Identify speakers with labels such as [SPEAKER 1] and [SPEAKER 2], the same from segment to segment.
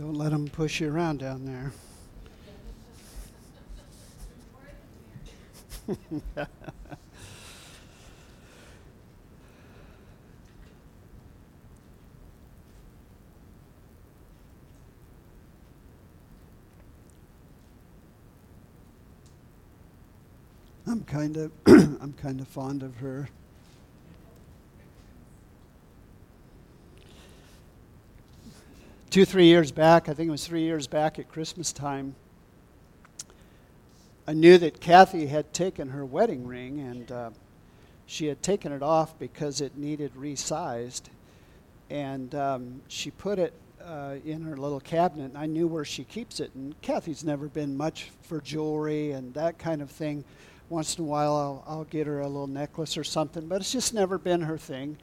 [SPEAKER 1] Don't let them push you around down there. I'm kind of I'm kind of fond of her. Two, three years back, I think it was three years back at Christmas time, I knew that Kathy had taken her wedding ring and uh, she had taken it off because it needed resized. And um, she put it uh, in her little cabinet, and I knew where she keeps it. And Kathy's never been much for jewelry and that kind of thing once in a while I'll, I'll get her a little necklace or something, but it's just never been her thing.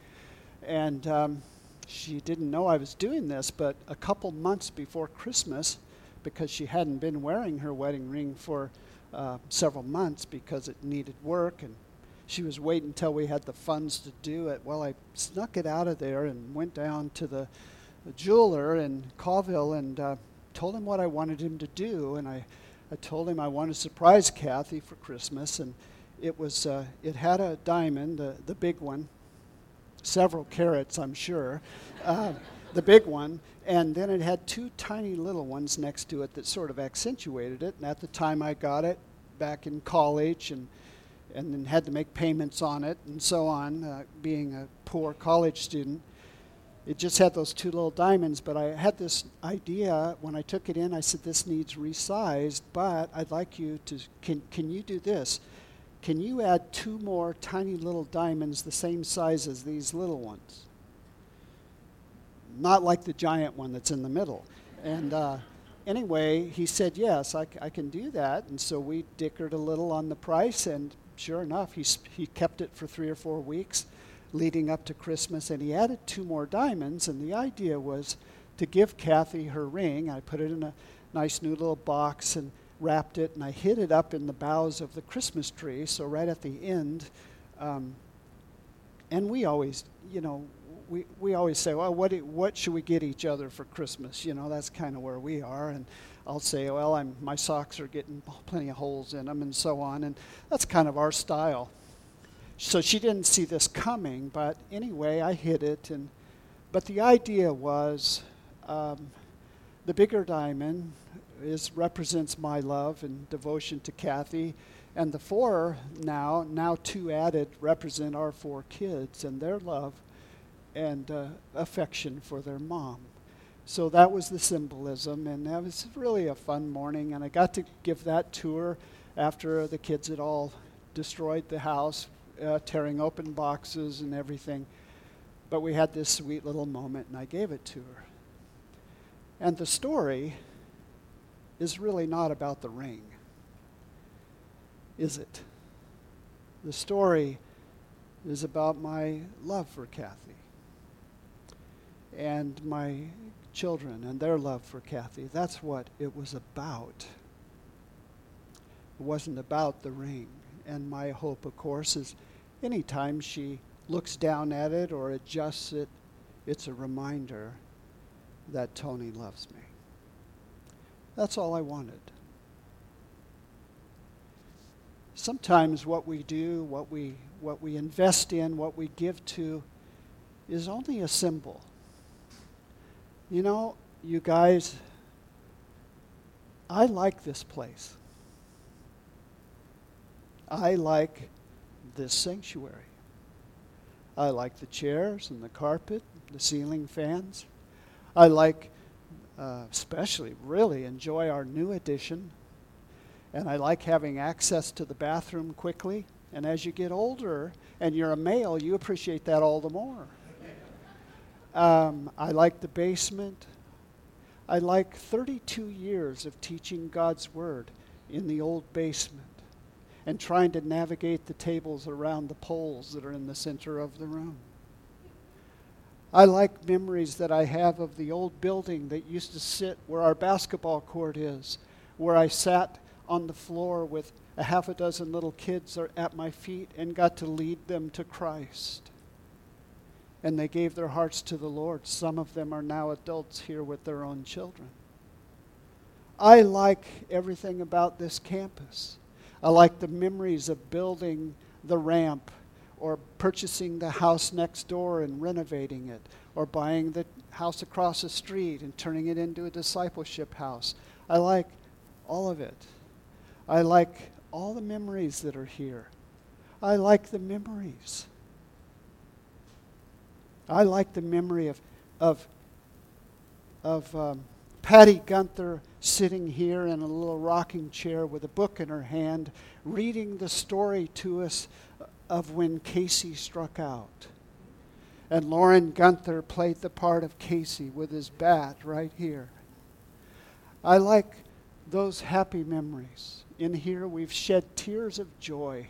[SPEAKER 1] And um, she didn't know I was doing this, but a couple months before Christmas, because she hadn't been wearing her wedding ring for uh, several months because it needed work and she was waiting until we had the funds to do it. Well, I snuck it out of there and went down to the, the jeweler in Colville and uh, told him what I wanted him to do. And I I told him I wanted to surprise Kathy for Christmas, and it was uh, it had a diamond, uh, the big one, several carats, I'm sure, uh, the big one, and then it had two tiny little ones next to it that sort of accentuated it. And at the time I got it, back in college, and and then had to make payments on it and so on, uh, being a poor college student it just had those two little diamonds, but I had this idea when I took it in. I said, This needs resized, but I'd like you to, can, can you do this? Can you add two more tiny little diamonds the same size as these little ones? Not like the giant one that's in the middle. And uh, anyway, he said, Yes, I, I can do that. And so we dickered a little on the price, and sure enough, he, he kept it for three or four weeks leading up to Christmas, and he added two more diamonds. And the idea was to give Kathy her ring. I put it in a nice new little box and wrapped it, and I hid it up in the boughs of the Christmas tree. So right at the end, um, and we always, you know, we, we always say, well, what, what should we get each other for Christmas? You know, that's kind of where we are. And I'll say, well, I'm, my socks are getting plenty of holes in them and so on. And that's kind of our style so she didn't see this coming, but anyway, I hid it. And, but the idea was um, the bigger diamond is, represents my love and devotion to Kathy. And the four now, now two added, represent our four kids and their love and uh, affection for their mom. So that was the symbolism, and that was really a fun morning. And I got to give that tour after the kids had all destroyed the house uh, tearing open boxes and everything. But we had this sweet little moment, and I gave it to her. And the story is really not about the ring, is it? The story is about my love for Kathy and my children and their love for Kathy. That's what it was about. It wasn't about the ring. And my hope, of course, is anytime she looks down at it or adjusts it, it's a reminder that Tony loves me. That's all I wanted. Sometimes what we do, what we, what we invest in, what we give to, is only a symbol. You know, you guys, I like this place. I like this sanctuary. I like the chairs and the carpet, the ceiling fans. I like, uh, especially, really enjoy our new addition. And I like having access to the bathroom quickly. And as you get older and you're a male, you appreciate that all the more. Um, I like the basement. I like 32 years of teaching God's Word in the old basement and trying to navigate the tables around the poles that are in the center of the room. I like memories that I have of the old building that used to sit where our basketball court is, where I sat on the floor with a half a dozen little kids at my feet and got to lead them to Christ. And they gave their hearts to the Lord. Some of them are now adults here with their own children. I like everything about this campus. I like the memories of building the ramp or purchasing the house next door and renovating it or buying the house across the street and turning it into a discipleship house. I like all of it. I like all the memories that are here. I like the memories. I like the memory of, of, of um, Patty Gunther sitting here in a little rocking chair with a book in her hand, reading the story to us of when Casey struck out. And Lauren Gunther played the part of Casey with his bat right here. I like those happy memories. In here, we've shed tears of joy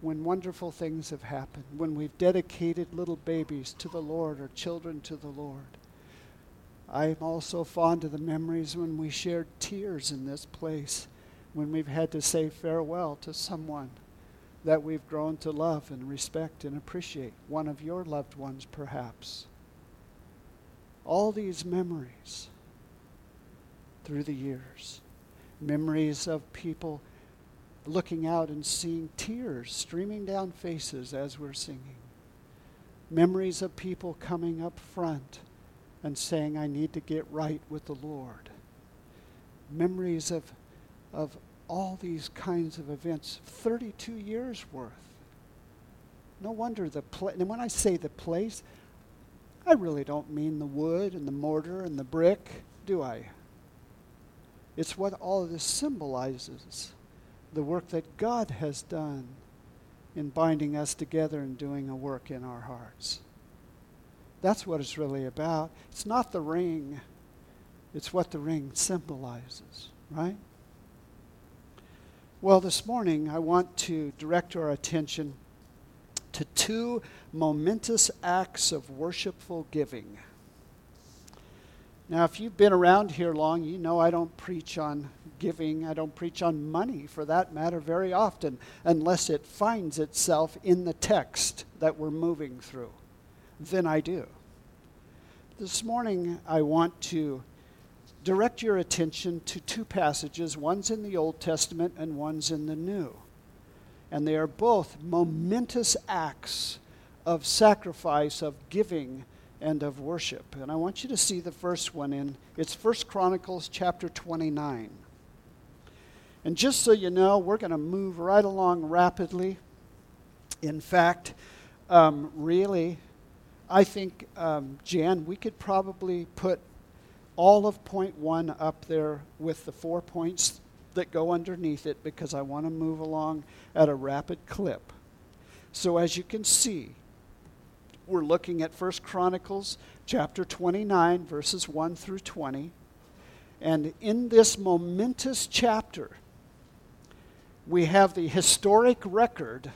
[SPEAKER 1] when wonderful things have happened, when we've dedicated little babies to the Lord or children to the Lord. I'm also fond of the memories when we shared tears in this place, when we've had to say farewell to someone that we've grown to love and respect and appreciate, one of your loved ones perhaps. All these memories through the years, memories of people looking out and seeing tears streaming down faces as we're singing, memories of people coming up front and saying, I need to get right with the Lord, memories of, of all these kinds of events, 32 years worth. No wonder the place, and when I say the place, I really don't mean the wood and the mortar and the brick, do I? It's what all of this symbolizes the work that God has done in binding us together and doing a work in our hearts. That's what it's really about. It's not the ring, it's what the ring symbolizes, right? Well, this morning I want to direct our attention to two momentous acts of worshipful giving. Now, if you've been around here long, you know I don't preach on giving. I don't preach on money, for that matter, very often, unless it finds itself in the text that we're moving through. Then I do. This morning, I want to direct your attention to two passages. One's in the Old Testament and one's in the New. And they are both momentous acts of sacrifice, of giving, and of worship. And I want you to see the first one in it's First Chronicles chapter 29. And just so you know, we're going to move right along rapidly. In fact, um, really, I think, um, Jan, we could probably put all of point one up there with the four points that go underneath it because I want to move along at a rapid clip. So as you can see, we're looking at 1 Chronicles chapter 29 verses 1 through 20. And in this momentous chapter, we have the historic record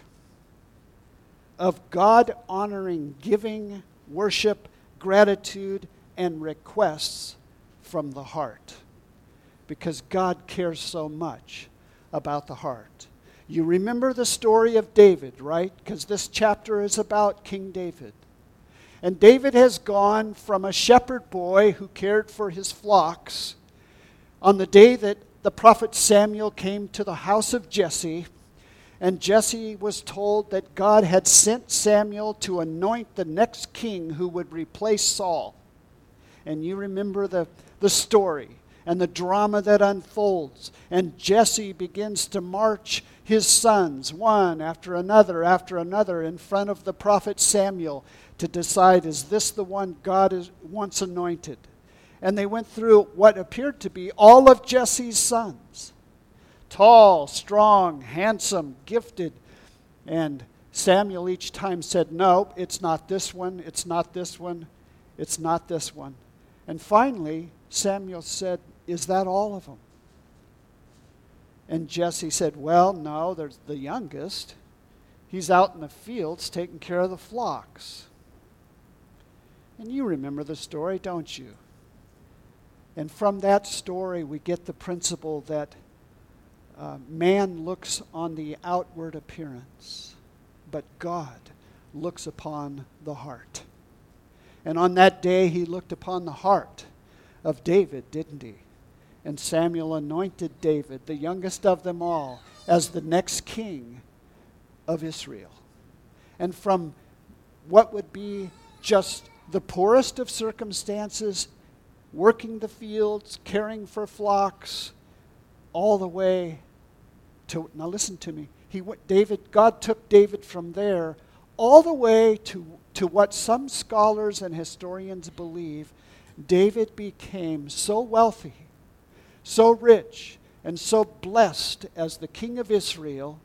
[SPEAKER 1] of God honoring giving, worship, gratitude, and requests from the heart because God cares so much about the heart. You remember the story of David, right? Because this chapter is about King David. And David has gone from a shepherd boy who cared for his flocks on the day that the prophet Samuel came to the house of Jesse. And Jesse was told that God had sent Samuel to anoint the next king who would replace Saul. And you remember the, the story and the drama that unfolds. And Jesse begins to march his sons, one after another after another, in front of the prophet Samuel to decide is this the one God is, once anointed? And they went through what appeared to be all of Jesse's sons tall, strong, handsome, gifted. And Samuel each time said, No, it's not this one, it's not this one, it's not this one. And finally, Samuel said, Is that all of them? And Jesse said, Well, no, there's the youngest. He's out in the fields taking care of the flocks. And you remember the story, don't you? And from that story, we get the principle that uh, man looks on the outward appearance, but God looks upon the heart. And on that day, he looked upon the heart of David, didn't he? And Samuel anointed David, the youngest of them all, as the next king of Israel. And from what would be just the poorest of circumstances, working the fields, caring for flocks, all the way to now listen to me. He went, David God took David from there all the way to, to what some scholars and historians believe David became so wealthy, so rich, and so blessed as the king of Israel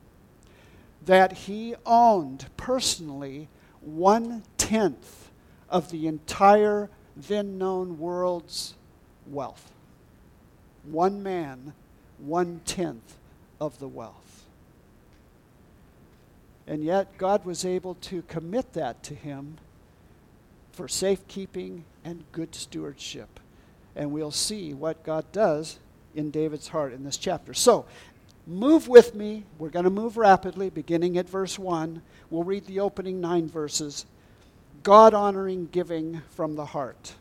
[SPEAKER 1] that he owned personally one tenth of the entire then known world's wealth. One man, one tenth of the wealth. And yet, God was able to commit that to him for safekeeping and good stewardship. And we'll see what God does in David's heart in this chapter. So, move with me. We're going to move rapidly, beginning at verse 1. We'll read the opening nine verses. God honoring giving from the heart.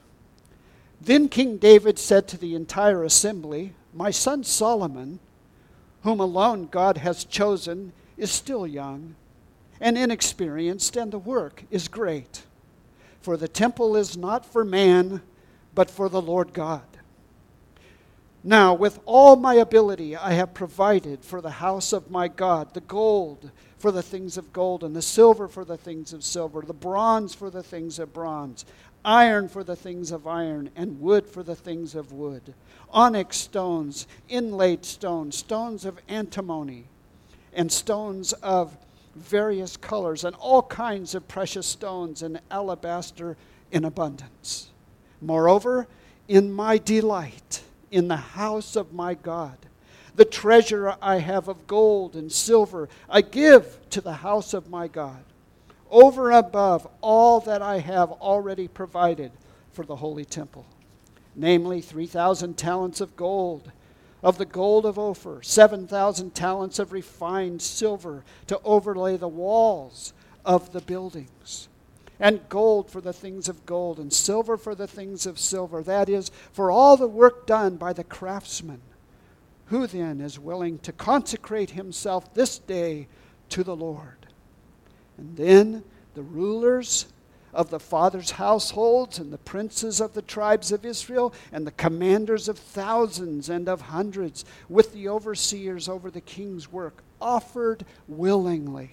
[SPEAKER 1] Then King David said to the entire assembly, My son Solomon, whom alone God has chosen, is still young and inexperienced, and the work is great. For the temple is not for man, but for the Lord God. Now, with all my ability, I have provided for the house of my God the gold for the things of gold, and the silver for the things of silver, the bronze for the things of bronze, iron for the things of iron, and wood for the things of wood, onyx stones, inlaid stones, stones of antimony, and stones of various colors, and all kinds of precious stones and alabaster in abundance. Moreover, in my delight in the house of my God, the treasure I have of gold and silver, I give to the house of my God, over and above all that I have already provided for the holy temple, namely 3,000 talents of gold of the gold of Ophir, 7,000 talents of refined silver to overlay the walls of the buildings, and gold for the things of gold, and silver for the things of silver. That is, for all the work done by the craftsmen. Who then is willing to consecrate himself this day to the Lord? And then the rulers of the fathers' households, and the princes of the tribes of Israel, and the commanders of thousands and of hundreds, with the overseers over the king's work, offered willingly.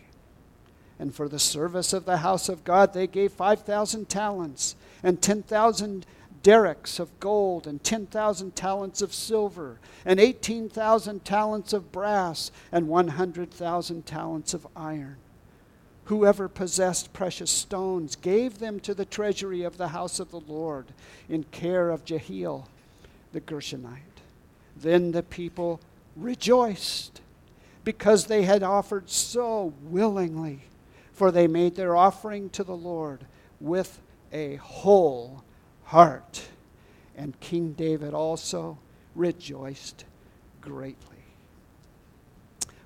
[SPEAKER 1] And for the service of the house of God, they gave 5,000 talents and 10,000 darics of gold and 10,000 talents of silver and 18,000 talents of brass and 100,000 talents of iron Whoever possessed precious stones gave them to the treasury of the house of the Lord in care of Jehiel the Gershonite. Then the people rejoiced because they had offered so willingly, for they made their offering to the Lord with a whole heart. And King David also rejoiced greatly.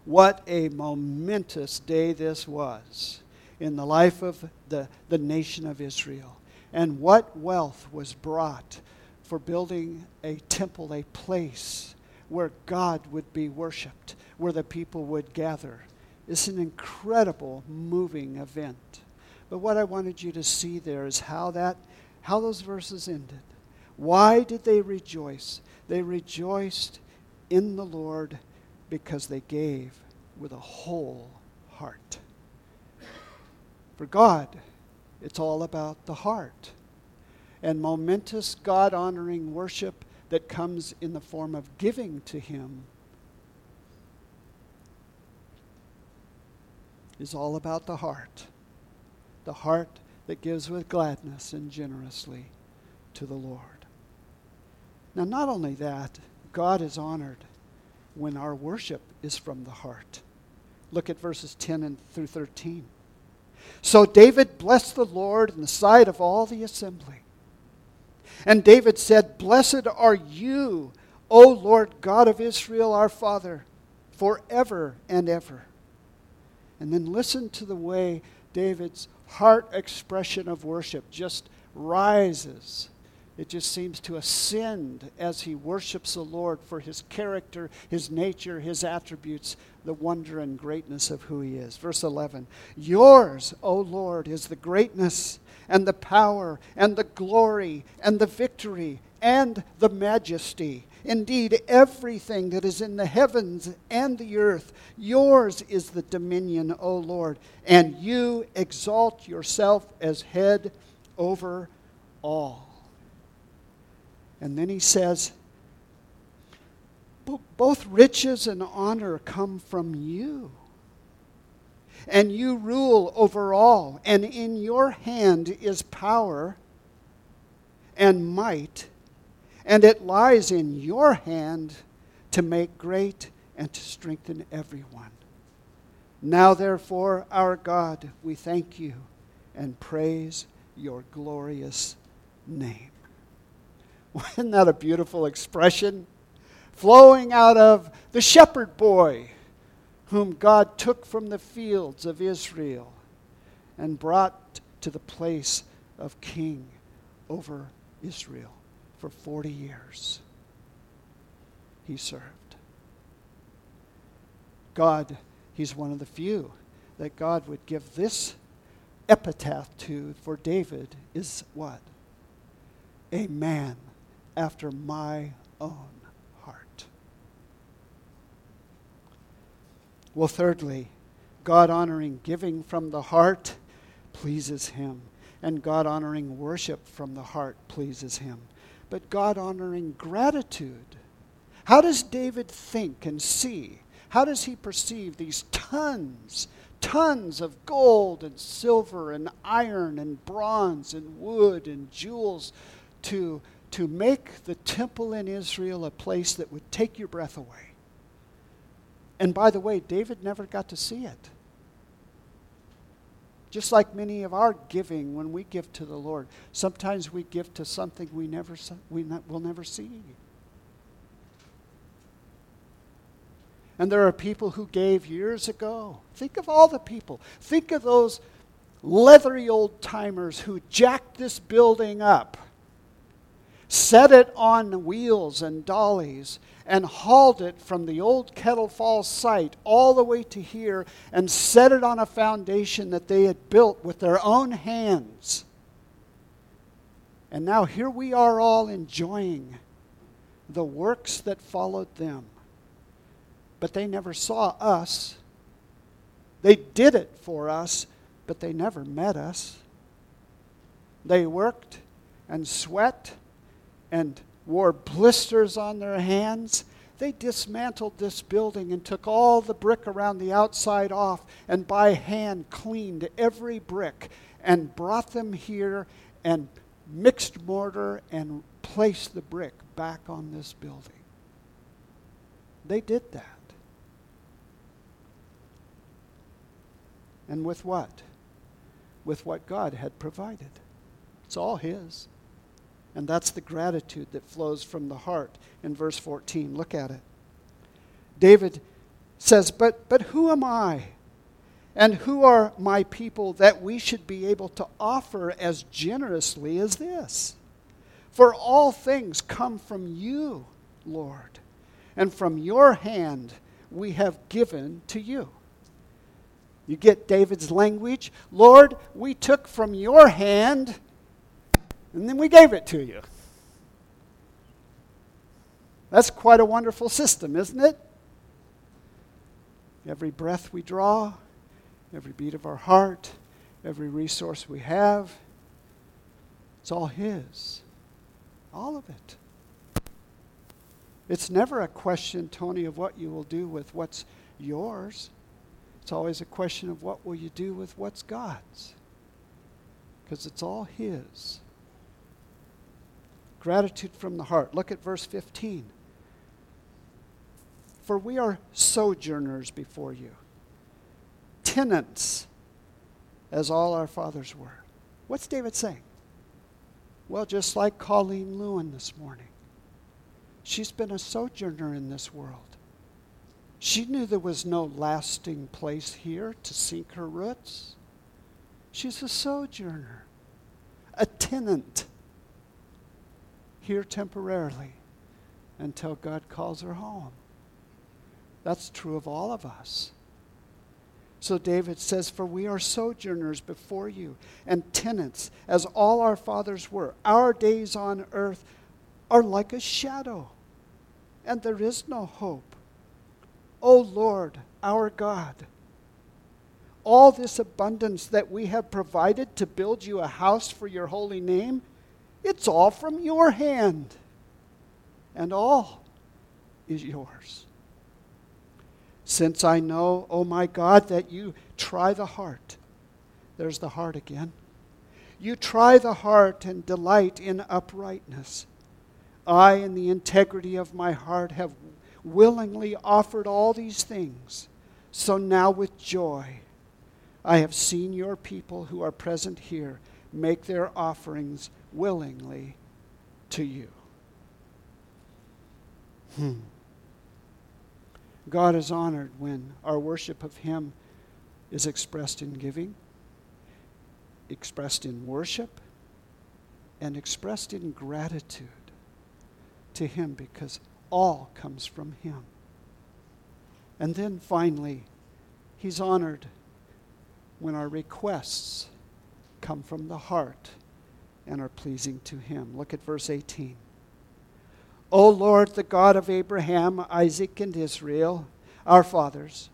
[SPEAKER 1] What a momentous day this was in the life of the, the nation of Israel. And what wealth was brought for building a temple, a place where God would be worshiped, where the people would gather. It's an incredible, moving event. But what I wanted you to see there is how that how those verses ended. Why did they rejoice? They rejoiced in the Lord because they gave with a whole heart. For God, it's all about the heart. And momentous God honoring worship that comes in the form of giving to Him is all about the heart. The heart that gives with gladness and generously to the Lord. Now, not only that, God is honored when our worship is from the heart. Look at verses 10 and through 13. So David blessed the Lord in the sight of all the assembly. And David said, Blessed are you, O Lord God of Israel, our Father, forever and ever. And then listen to the way David's heart expression of worship just rises It just seems to ascend as he worships the Lord for his character, his nature, his attributes, the wonder and greatness of who he is. Verse 11 Yours, O Lord, is the greatness and the power and the glory and the victory and the majesty. Indeed, everything that is in the heavens and the earth, yours is the dominion, O Lord, and you exalt yourself as head over all. And then he says, both riches and honor come from you. And you rule over all, and in your hand is power and might, and it lies in your hand to make great and to strengthen everyone. Now, therefore, our God, we thank you and praise your glorious name. Isn't that a beautiful expression? Flowing out of the shepherd boy whom God took from the fields of Israel and brought to the place of king over Israel for 40 years. He served. God, he's one of the few that God would give this epitaph to for David is what? A man after my own heart. Well, thirdly, God honoring giving from the heart pleases him, and God honoring worship from the heart pleases him. But God honoring gratitude. How does David think and see? How does he perceive these tons, tons of gold and silver and iron and bronze and wood and jewels to to make the temple in Israel a place that would take your breath away. And by the way, David never got to see it. Just like many of our giving when we give to the Lord, sometimes we give to something we never we not, will never see. And there are people who gave years ago. Think of all the people. Think of those leathery old timers who jacked this building up set it on wheels and dollies, and hauled it from the old Kettle Falls site all the way to here and set it on a foundation that they had built with their own hands. And now here we are all enjoying the works that followed them. But they never saw us. They did it for us, but they never met us. They worked and sweat and wore blisters on their hands. They dismantled this building and took all the brick around the outside off and by hand cleaned every brick and brought them here and mixed mortar and placed the brick back on this building. They did that. And with what? With what God had provided. It's all His. And that's the gratitude that flows from the heart in verse 14. Look at it. David says, But, but who am I? And who are my people that we should be able to offer as generously as this? For all things come from you, Lord, and from your hand we have given to you. You get David's language? Lord, we took from your hand and then we gave it to you. That's quite a wonderful system, isn't it? Every breath we draw, every beat of our heart, every resource we have, it's all His. All of it. It's never a question, Tony, of what you will do with what's yours. It's always a question of what will you do with what's God's. Because it's all His. Gratitude from the heart. Look at verse 15. For we are sojourners before you, tenants, as all our fathers were. What's David saying? Well, just like Colleen Lewin this morning. She's been a sojourner in this world. She knew there was no lasting place here to sink her roots. She's a sojourner, a tenant here temporarily until God calls her home. That's true of all of us. So David says, For we are sojourners before you, and tenants, as all our fathers were. Our days on earth are like a shadow, and there is no hope. O Lord, our God, all this abundance that we have provided to build you a house for your holy name, it's all from your hand, and all is yours. Since I know, O oh my God, that you try the heart, there's the heart again. You try the heart and delight in uprightness. I, in the integrity of my heart, have willingly offered all these things. So now, with joy, I have seen your people who are present here make their offerings willingly to you. Hmm. God is honored when our worship of Him is expressed in giving, expressed in worship, and expressed in gratitude to Him because all comes from Him. And then finally, He's honored when our requests come from the heart and are pleasing to Him. Look at verse 18. O Lord, the God of Abraham, Isaac, and Israel, our fathers,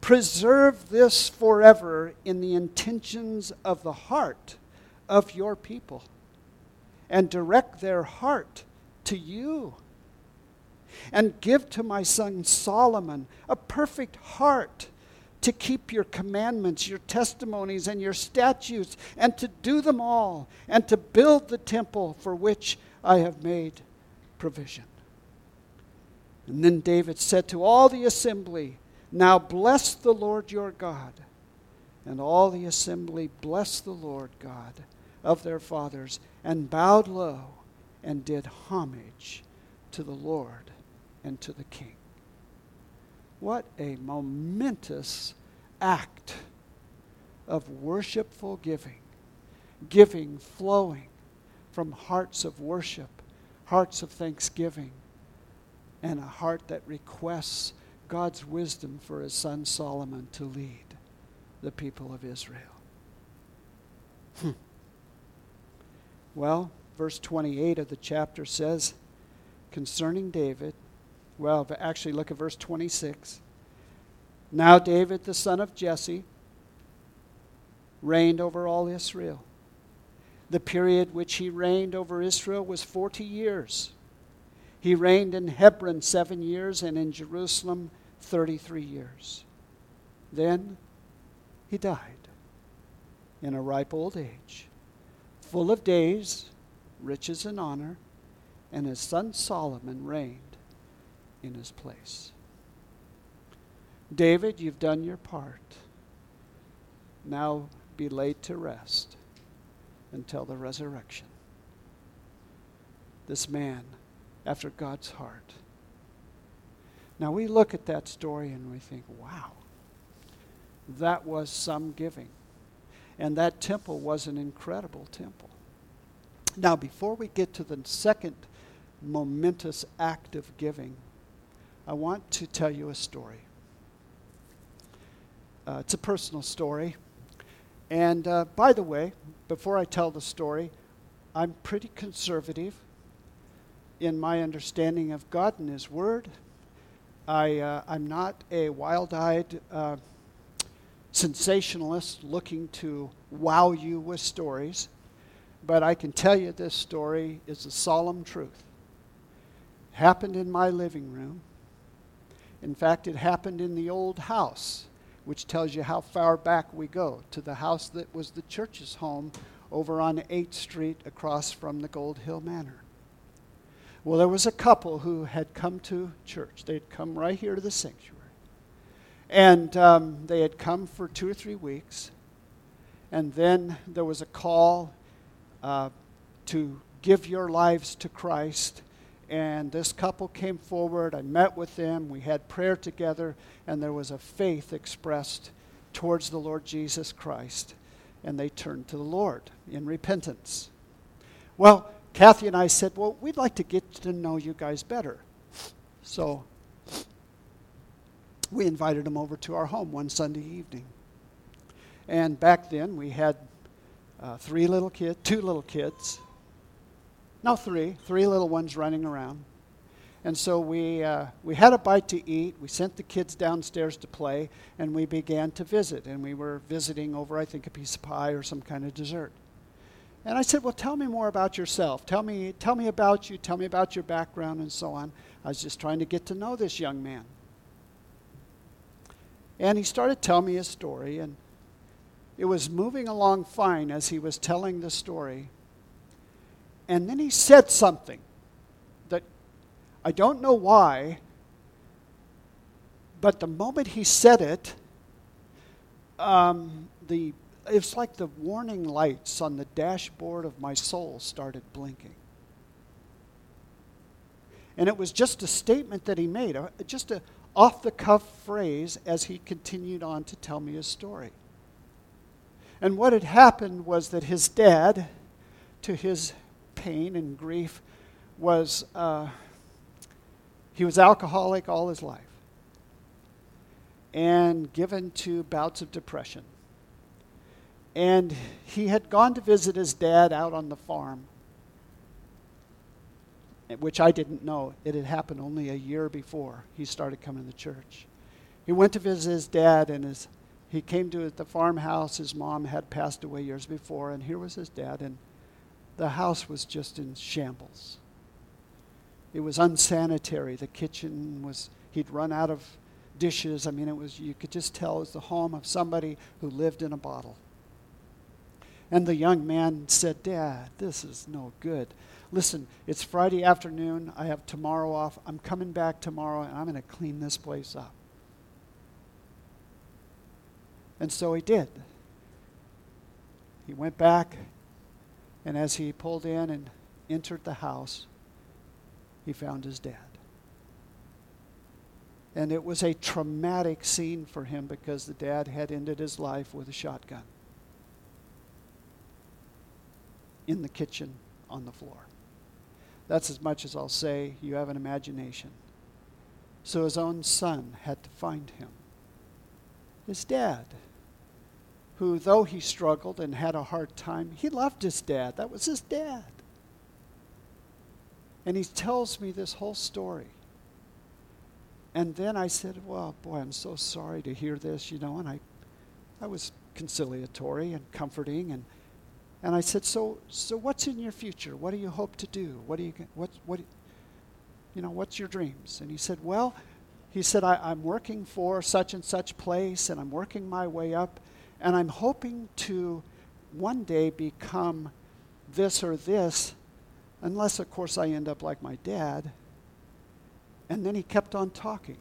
[SPEAKER 1] preserve this forever in the intentions of the heart of your people, and direct their heart to you. And give to my son Solomon a perfect heart to keep your commandments, your testimonies, and your statutes, and to do them all, and to build the temple for which I have made provision. And then David said to all the assembly, Now bless the Lord your God. And all the assembly blessed the Lord God of their fathers, and bowed low and did homage to the Lord and to the King. What a momentous act of worshipful giving, giving flowing from hearts of worship hearts of thanksgiving, and a heart that requests God's wisdom for his son Solomon to lead the people of Israel. Hmm. Well, verse 28 of the chapter says concerning David, well, actually, look at verse 26. Now, David, the son of Jesse, reigned over all Israel. The period which he reigned over Israel was 40 years. He reigned in Hebron seven years and in Jerusalem 33 years. Then he died in a ripe old age, full of days, riches, and honor, and his son Solomon reigned in his place. David, you've done your part. Now be laid to rest until the resurrection. This man after God's heart. Now we look at that story and we think, wow, that was some giving. And that temple was an incredible temple. Now, before we get to the second momentous act of giving, I want to tell you a story. Uh, it's a personal story. And uh, by the way, before I tell the story, I'm pretty conservative in my understanding of God and His Word. I, uh, I'm not a wild eyed uh, sensationalist looking to wow you with stories, but I can tell you this story is a solemn truth. Happened in my living room. In fact, it happened in the old house which tells you how far back we go to the house that was the church's home over on 8th Street across from the Gold Hill Manor. Well, there was a couple who had come to church. They had come right here to the sanctuary. And um, they had come for two or three weeks. And then there was a call uh, to give your lives to Christ and this couple came forward. I met with them. We had prayer together, and there was a faith expressed towards the Lord Jesus Christ. And they turned to the Lord in repentance. Well, Kathy and I said, Well, we'd like to get to know you guys better. So we invited them over to our home one Sunday evening. And back then we had uh, three little kids, two little kids. No, three, three little ones running around. And so we, uh, we had a bite to eat. We sent the kids downstairs to play, and we began to visit. And we were visiting over, I think, a piece of pie or some kind of dessert. And I said, Well, tell me more about yourself. Tell me, tell me about you. Tell me about your background and so on. I was just trying to get to know this young man. And he started telling me his story, and it was moving along fine as he was telling the story. And then he said something that I don't know why, but the moment he said it, um, the it's like the warning lights on the dashboard of my soul started blinking. And it was just a statement that he made, just a off the cuff phrase as he continued on to tell me his story. And what had happened was that his dad, to his pain and grief, was uh, he was alcoholic all his life and given to bouts of depression. And he had gone to visit his dad out on the farm, which I didn't know. It had happened only a year before he started coming to church. He went to visit his dad, and his, he came to the farmhouse. His mom had passed away years before, and here was his dad, and the house was just in shambles. It was unsanitary. The kitchen was, he'd run out of dishes. I mean, it was, you could just tell it was the home of somebody who lived in a bottle. And the young man said, Dad, this is no good. Listen, it's Friday afternoon. I have tomorrow off. I'm coming back tomorrow and I'm going to clean this place up. And so he did. He went back, and as he pulled in and entered the house, he found his dad. And it was a traumatic scene for him because the dad had ended his life with a shotgun. in the kitchen on the floor. That's as much as I'll say. You have an imagination. So his own son had to find him. His dad, who, though he struggled and had a hard time, he loved his dad. That was his dad. And he tells me this whole story. And then I said, Well, boy, I'm so sorry to hear this, you know. And I, I was conciliatory and comforting and and I said, so, so what's in your future? What do you hope to do? What do you, what, what, you know, what's your dreams? And he said, well, he said, I, I'm working for such and such place, and I'm working my way up, and I'm hoping to one day become this or this, unless, of course, I end up like my dad. And then he kept on talking.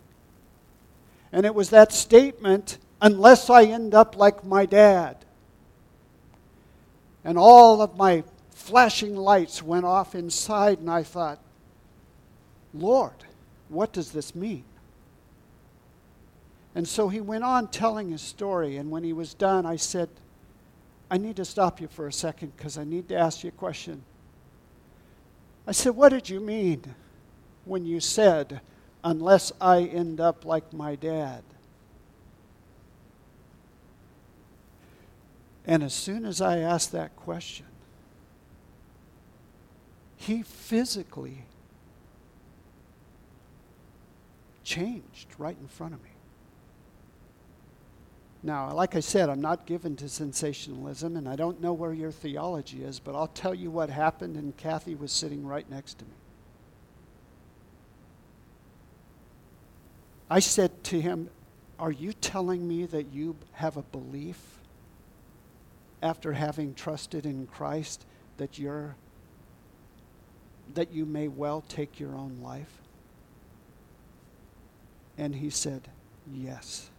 [SPEAKER 1] And it was that statement, unless I end up like my dad and all of my flashing lights went off inside, and I thought, Lord, what does this mean? And so he went on telling his story, and when he was done, I said, I need to stop you for a second because I need to ask you a question. I said, What did you mean when you said, unless I end up like my dad? And as soon as I asked that question, he physically changed right in front of me. Now, like I said, I'm not given to sensationalism, and I don't know where your theology is, but I'll tell you what happened, and Kathy was sitting right next to me. I said to him, Are you telling me that you have a belief after having trusted in Christ that you're that you may well take your own life? And he said, Yes.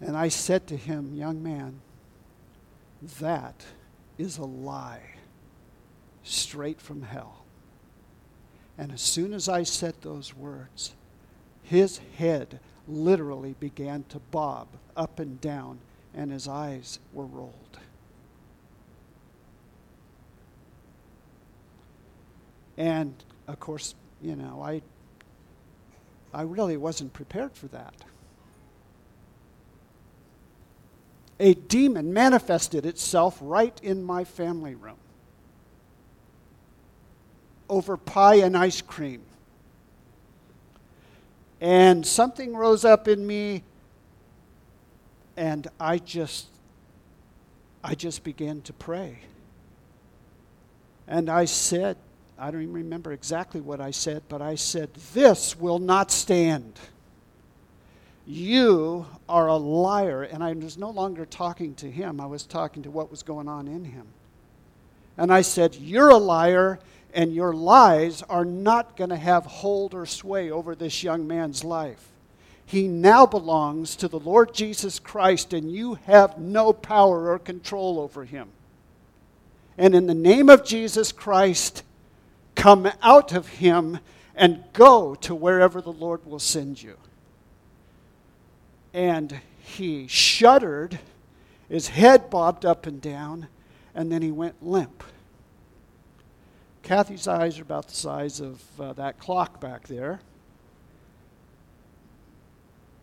[SPEAKER 1] And I said to him, Young man, that is a lie straight from hell. And as soon as I said those words, his head literally began to bob up and down and his eyes were rolled. And of course, you know, I, I really wasn't prepared for that. A demon manifested itself right in my family room over pie and ice cream. And something rose up in me, and I just, I just began to pray. And I said, I don't even remember exactly what I said, but I said, This will not stand. You are a liar. And I was no longer talking to him, I was talking to what was going on in him. And I said, You're a liar, and your lies are not going to have hold or sway over this young man's life. He now belongs to the Lord Jesus Christ, and you have no power or control over him. And in the name of Jesus Christ, come out of him and go to wherever the Lord will send you. And he shuddered, his head bobbed up and down, and then he went limp. Kathy's eyes are about the size of uh, that clock back there.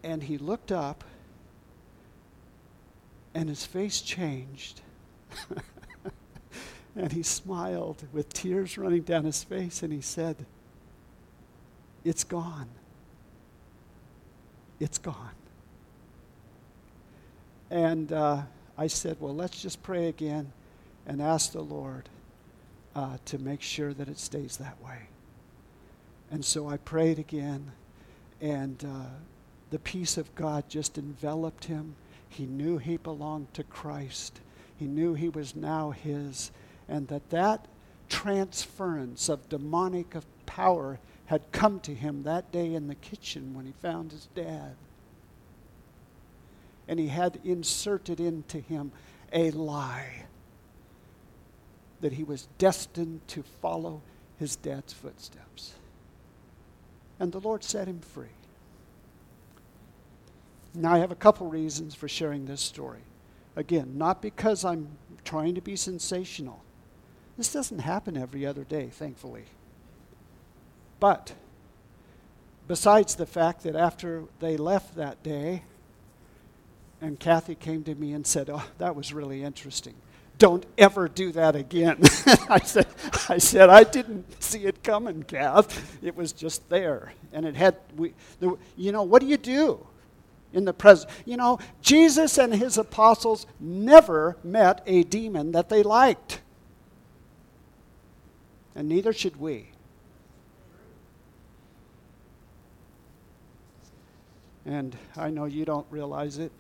[SPEAKER 1] And he looked up, and his face changed. and he smiled with tears running down his face, and he said, It's gone. It's gone. And uh, I said, Well, let's just pray again and ask the Lord uh, to make sure that it stays that way. And so I prayed again, and uh, the peace of God just enveloped him. He knew he belonged to Christ, he knew he was now his, and that that transference of demonic power had come to him that day in the kitchen when he found his dad. And he had inserted into him a lie that he was destined to follow his dad's footsteps. And the Lord set him free. Now, I have a couple reasons for sharing this story. Again, not because I'm trying to be sensational. This doesn't happen every other day, thankfully. But besides the fact that after they left that day, and Kathy came to me and said, Oh, that was really interesting don't ever do that again. I said, I said, I didn't see it coming, Kath. It was just there. And it had, we, the, you know, what do you do in the present? You know, Jesus and his apostles never met a demon that they liked. And neither should we. And I know you don't realize it.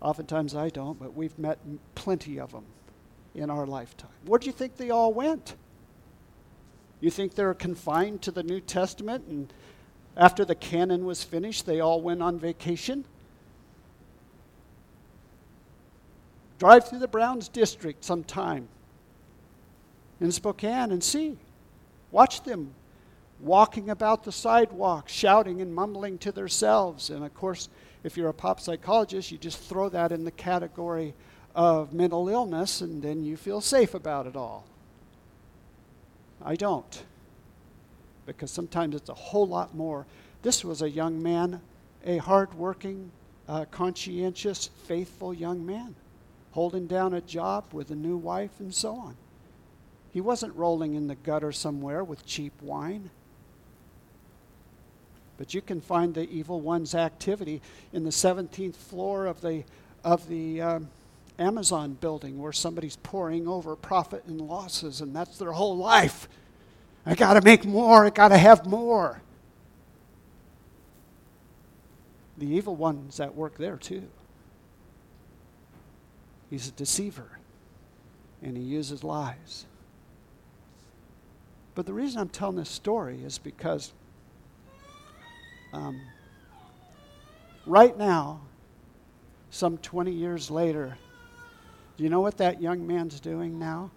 [SPEAKER 1] Oftentimes I don't, but we've met plenty of them in our lifetime. Where do you think they all went? You think they're confined to the New Testament and after the canon was finished, they all went on vacation? Drive through the Browns district sometime in Spokane and see. Watch them walking about the sidewalk, shouting and mumbling to themselves. And of course, if you're a pop psychologist, you just throw that in the category of mental illness and then you feel safe about it all. I don't. Because sometimes it's a whole lot more. This was a young man, a hardworking, uh, conscientious, faithful young man, holding down a job with a new wife and so on. He wasn't rolling in the gutter somewhere with cheap wine. But you can find the evil one's activity in the 17th floor of the, of the um, Amazon building where somebody's pouring over profit and losses, and that's their whole life. I got to make more, I got to have more. The evil one's at work there too. He's a deceiver, and he uses lies. But the reason I'm telling this story is because um, right now, some 20 years later, do you know what that young man's doing now?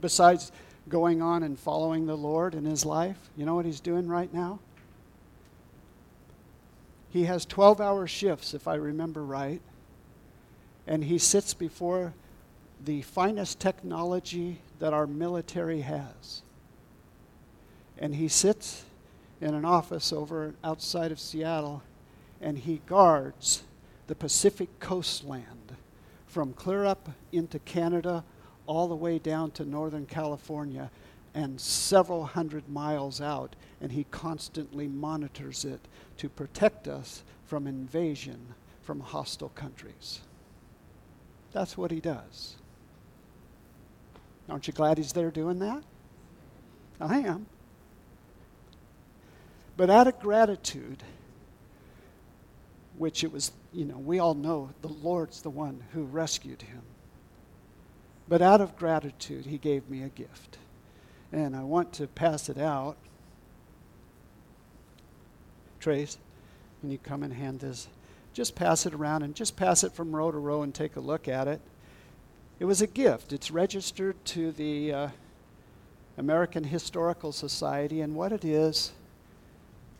[SPEAKER 1] Besides going on and following the Lord in his life, you know what he's doing right now? He has 12 hour shifts, if I remember right, and he sits before the finest technology that our military has. And he sits in an office over outside of Seattle and he guards the Pacific coastland from clear up into Canada all the way down to Northern California and several hundred miles out. And he constantly monitors it to protect us from invasion from hostile countries. That's what he does. Aren't you glad he's there doing that? I am. But out of gratitude, which it was, you know, we all know the Lord's the one who rescued him. But out of gratitude, he gave me a gift. And I want to pass it out. Trace, can you come and hand this? Just pass it around and just pass it from row to row and take a look at it. It was a gift. It's registered to the uh, American Historical Society, and what it is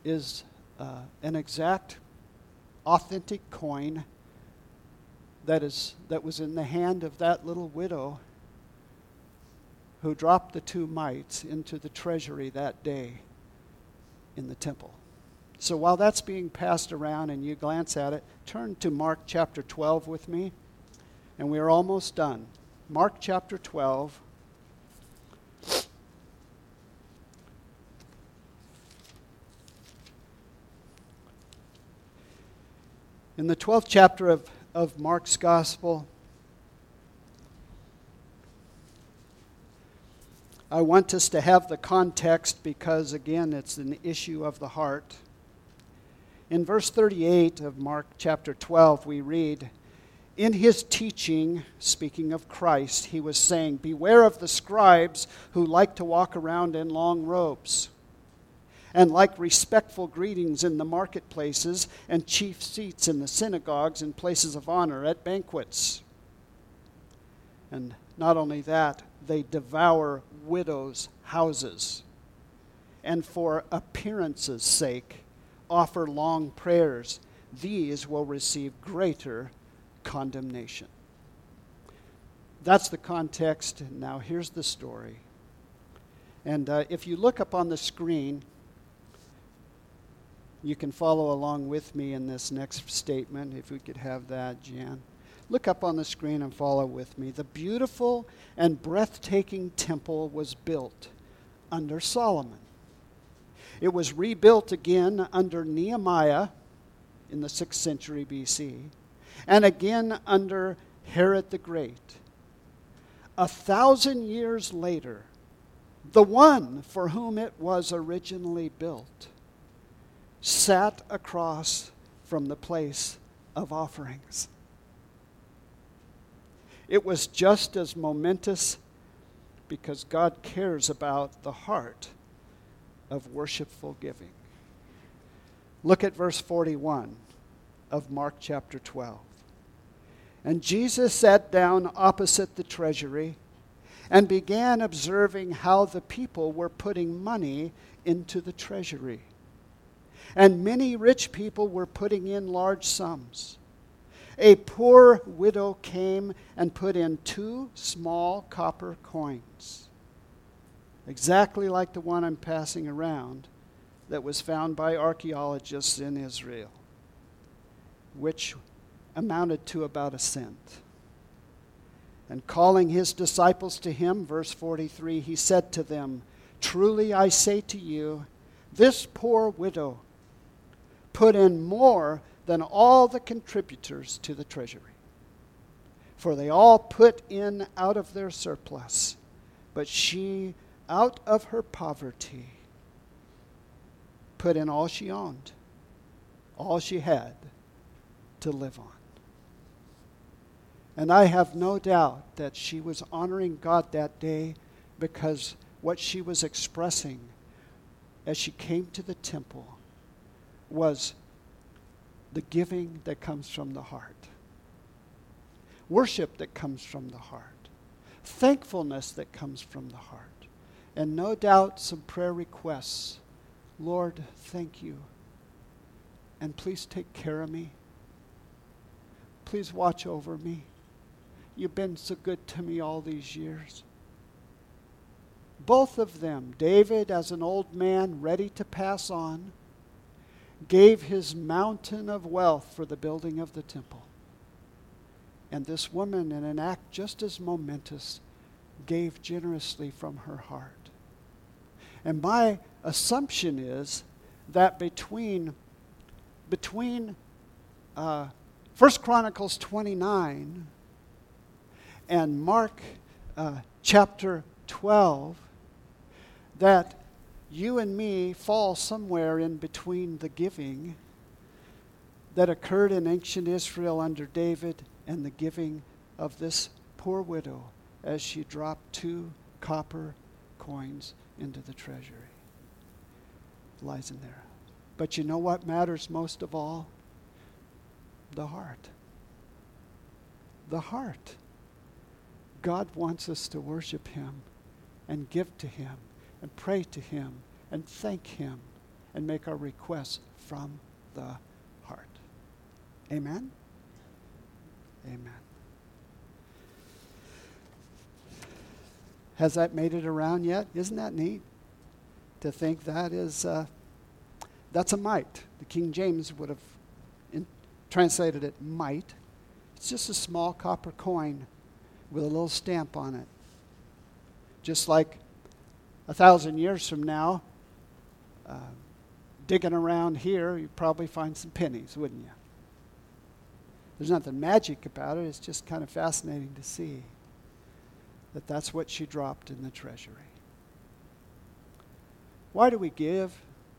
[SPEAKER 1] is uh, an exact, authentic coin that is that was in the hand of that little widow who dropped the two mites into the treasury that day in the temple. So while that's being passed around and you glance at it, turn to Mark chapter 12 with me and we are almost done. Mark chapter 12. In the 12th chapter of, of Mark's Gospel, I want us to have the context because, again, it's an issue of the heart. In verse 38 of Mark chapter 12, we read, in his teaching, speaking of Christ, he was saying, Beware of the scribes who like to walk around in long robes and like respectful greetings in the marketplaces and chief seats in the synagogues and places of honor at banquets. And not only that, they devour widows' houses and for appearance's sake offer long prayers. These will receive greater condemnation. That's the context. Now, here's the story. And uh, if you look up on the screen, you can follow along with me in this next statement, if we could have that, Jan. Look up on the screen and follow with me. The beautiful and breathtaking temple was built under Solomon. It was rebuilt again under Nehemiah in the 6th century BC and again under Herod the Great. A thousand years later, the one for whom it was originally built sat across from the place of offerings. It was just as momentous because God cares about the heart of worshipful giving. Look at verse 41 of Mark chapter 12. And Jesus sat down opposite the treasury and began observing how the people were putting money into the treasury. And many rich people were putting in large sums. A poor widow came and put in two small copper coins, exactly like the one I'm passing around that was found by archaeologists in Israel, which amounted to about a cent. And calling his disciples to him, verse 43, he said to them, Truly I say to you, this poor widow put in more than all the contributors to the treasury. For they all put in out of their surplus, but she, out of her poverty, put in all she owned, all she had to live on. And I have no doubt that she was honoring God that day because what she was expressing as she came to the temple was the giving that comes from the heart, worship that comes from the heart, thankfulness that comes from the heart, and no doubt some prayer requests. Lord, thank you. And please take care of me. Please watch over me. You've been so good to me all these years. both of them, David as an old man ready to pass on, gave his mountain of wealth for the building of the temple. And this woman, in an act just as momentous, gave generously from her heart. And my assumption is that between, between uh, 1 Chronicles 29 and Mark uh, chapter 12, that you and me fall somewhere in between the giving that occurred in ancient Israel under David and the giving of this poor widow as she dropped two copper coins into the treasury. It lies in there. But you know what matters most of all? The heart. The heart. God wants us to worship Him and give to Him and pray to Him and thank Him and make our requests from the heart. Amen? Amen. Has that made it around yet? Isn't that neat? To think that is, uh, that's a mite. The King James would have in, translated it mite. It's just a small copper coin with a little stamp on it. Just like a thousand years from now, uh, digging around here, you'd probably find some pennies, wouldn't you? There's nothing magic about it, it's just kind of fascinating to see that that's what she dropped in the treasury. Why do we give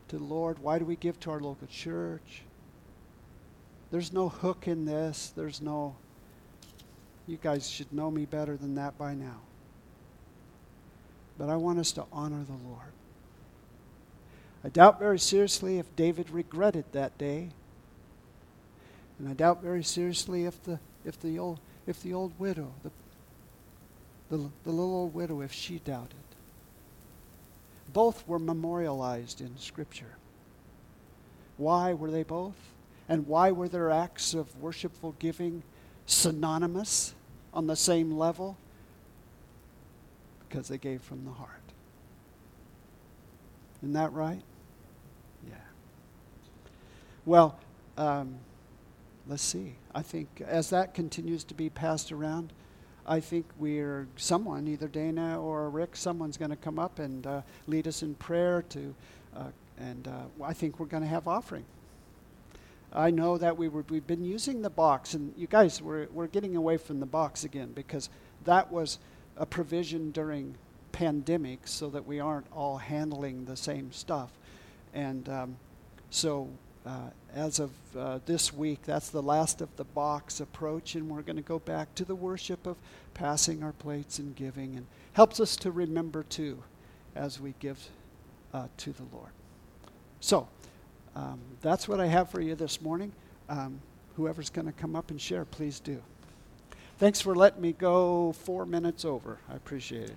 [SPEAKER 1] to the Lord? Why do we give to our local church? There's no hook in this. There's no, you guys should know me better than that by now. But I want us to honor the Lord. I doubt very seriously if David regretted that day. And I doubt very seriously if the, if the, old, if the old widow, the, the, the little old widow, if she doubted. Both were memorialized in Scripture. Why were they both? And why were their acts of worshipful giving synonymous on the same level? Because they gave from the heart. Isn't that right? Yeah. Well, um, let's see. I think as that continues to be passed around, I think we're someone, either Dana or Rick, someone's going to come up and uh, lead us in prayer to, uh, and uh, I think we're going to have offering. I know that we were, we've been using the box, and you guys, we're, we're getting away from the box again because that was a provision during pandemics so that we aren't all handling the same stuff. And um, so uh, as of uh, this week, that's the last of the box approach, and we're going to go back to the worship of passing our plates and giving, and helps us to remember too as we give uh, to the Lord. So, um, that's what I have for you this morning. Um, whoever's going to come up and share, please do. Thanks for letting me go four minutes over. I appreciate it.